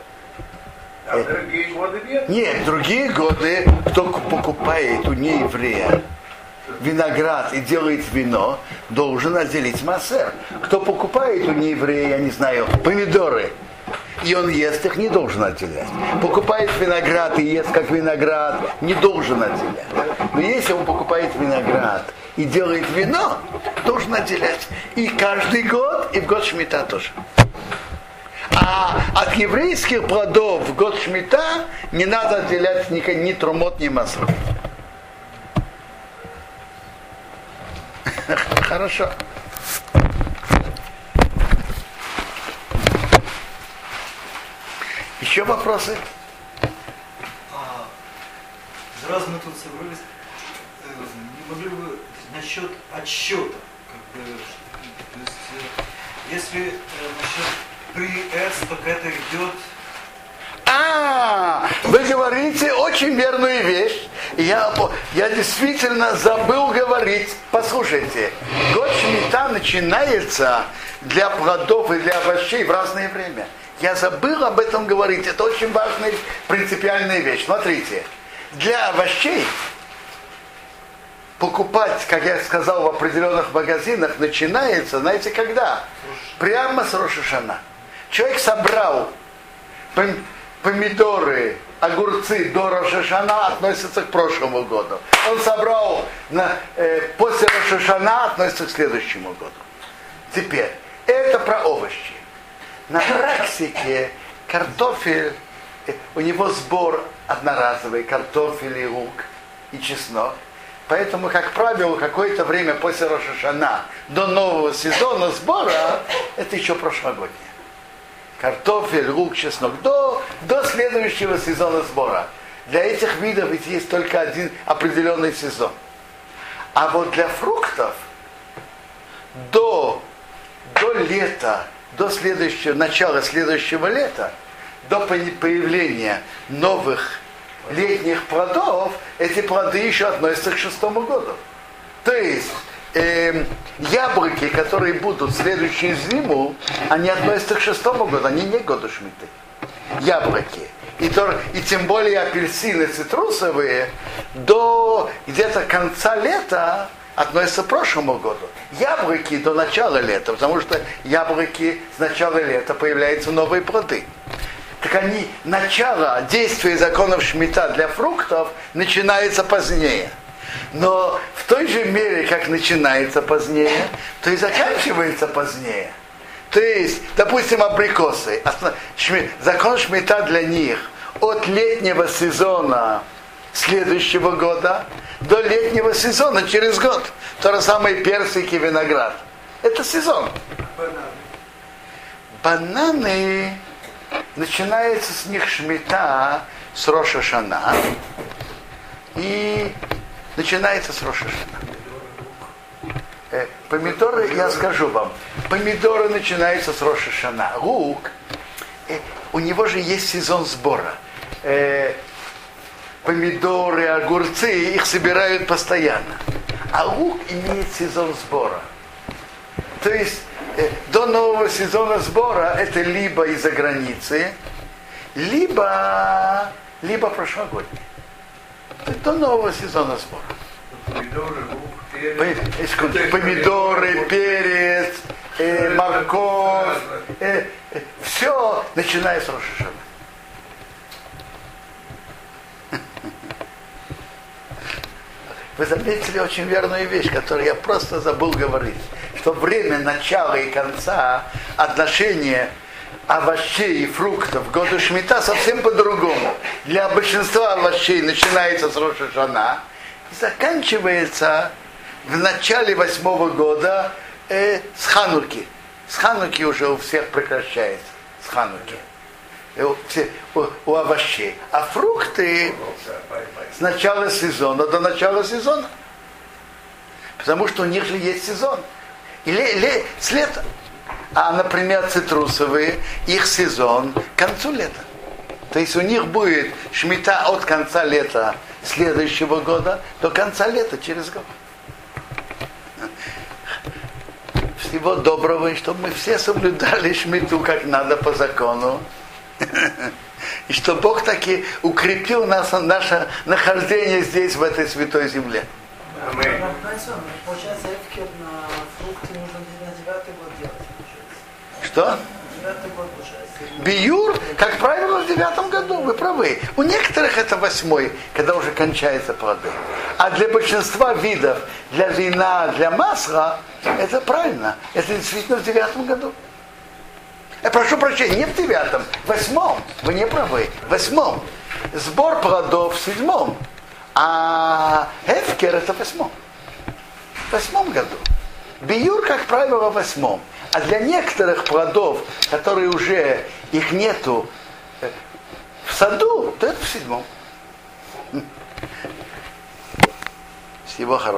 А в другие годы нет? Нет, другие годы, кто ку- покупает у нееврея виноград и делает вино, должен отделить массер. Кто покупает у нееврея, я не знаю, помидоры, и он ест их, не должен отделять. Покупает виноград и ест как виноград, не должен отделять. Но если он покупает виноград и делает вино, должен отделять. И каждый год, и в год Шмита тоже. А от еврейских плодов в год Шмита не надо отделять ни, ни трумот, ни масло. Хорошо. Еще вопросы? А, раз мы тут собрались, э, не могли бы насчет отсчета, как бы, то есть, э, если э, насчет при S, так это идет А, вы говорите очень верную вещь. Я, я действительно забыл говорить. Послушайте, год Шмита начинается для плодов и для овощей в разное время. Я забыл об этом говорить. Это очень важная принципиальная вещь. Смотрите, для овощей покупать, как я сказал, в определенных магазинах начинается, знаете, когда? Прямо с Рошишана. Человек собрал пом- помидоры, огурцы до Рошишана относятся к прошлому году. Он собрал на, э, после Рошишана относится к следующему году. Теперь, это про овощи. На практике картофель, э, у него сбор одноразовый, картофель и лук и чеснок. Поэтому, как правило, какое-то время после Рошашана до нового сезона сбора, это еще прошлогоднее картофель, лук, чеснок, до, до следующего сезона сбора. Для этих видов ведь есть только один определенный сезон. А вот для фруктов до, до лета, до следующего, начала следующего лета, до поя- появления новых летних плодов, эти плоды еще относятся к шестому году. То есть эм, яблоки, которые будут следующую зиму, они относятся к шестому году, они не году шмиты. Яблоки. И, то, и тем более апельсины цитрусовые до где-то конца лета относятся к прошлому году. Яблоки до начала лета, потому что яблоки с начала лета появляются новые плоды. Так они, начало действия законов Шмита для фруктов начинается позднее. Но в той же мере, как начинается позднее, то и заканчивается позднее. То есть, допустим, абрикосы. Закон Шмита для них от летнего сезона следующего года до летнего сезона через год. То же самое персики, виноград. Это сезон. Бананы, начинается с них шмита с Роша Шана. И начинается с Роша Шана. Э, Помидоры, я скажу вам, помидоры начинаются с Роша Шана. Лук, э, у него же есть сезон сбора. Э, помидоры, огурцы, их собирают постоянно. А лук имеет сезон сбора. То есть до нового сезона сбора это либо из-за границы, либо, либо прошлогодний. До нового сезона сбора. Помидоры, лук, перец. Помидоры, перец, э, морковь, все начиная с Рошишана. Вы заметили очень верную вещь, которую я просто забыл говорить, что время начала и конца отношения овощей и фруктов в году Шмита совсем по-другому. Для большинства овощей начинается с Рошашана и заканчивается в начале восьмого года э, с Хануки. С Хануки уже у всех прекращается. С Хануки. И у, у- у овощей. А фрукты с начала сезона до начала сезона. Потому что у них же есть сезон. И ле, ле, с лета. А, например, цитрусовые, их сезон к концу лета. То есть у них будет шмита от конца лета следующего года до конца лета через год. Всего доброго, и чтобы мы все соблюдали шмиту как надо по закону. И что Бог таки укрепил нас, наше нахождение здесь, в этой святой земле. Аминь. Получается, эфкер на фрукты нужно на девятый год делать. получается. Что? Биюр, как правило, в девятом году, вы правы. У некоторых это восьмой, когда уже кончаются плоды. А для большинства видов, для вина, для масла, это правильно. Это действительно в девятом году. Я прошу прощения, не в девятом, в восьмом. Вы не правы. В восьмом. Сбор плодов в седьмом. А Эфкер это в восьмом. В восьмом году. Биюр, как правило, в восьмом. А для некоторых плодов, которые уже их нету э, в саду, то это в седьмом. Всего хорошего.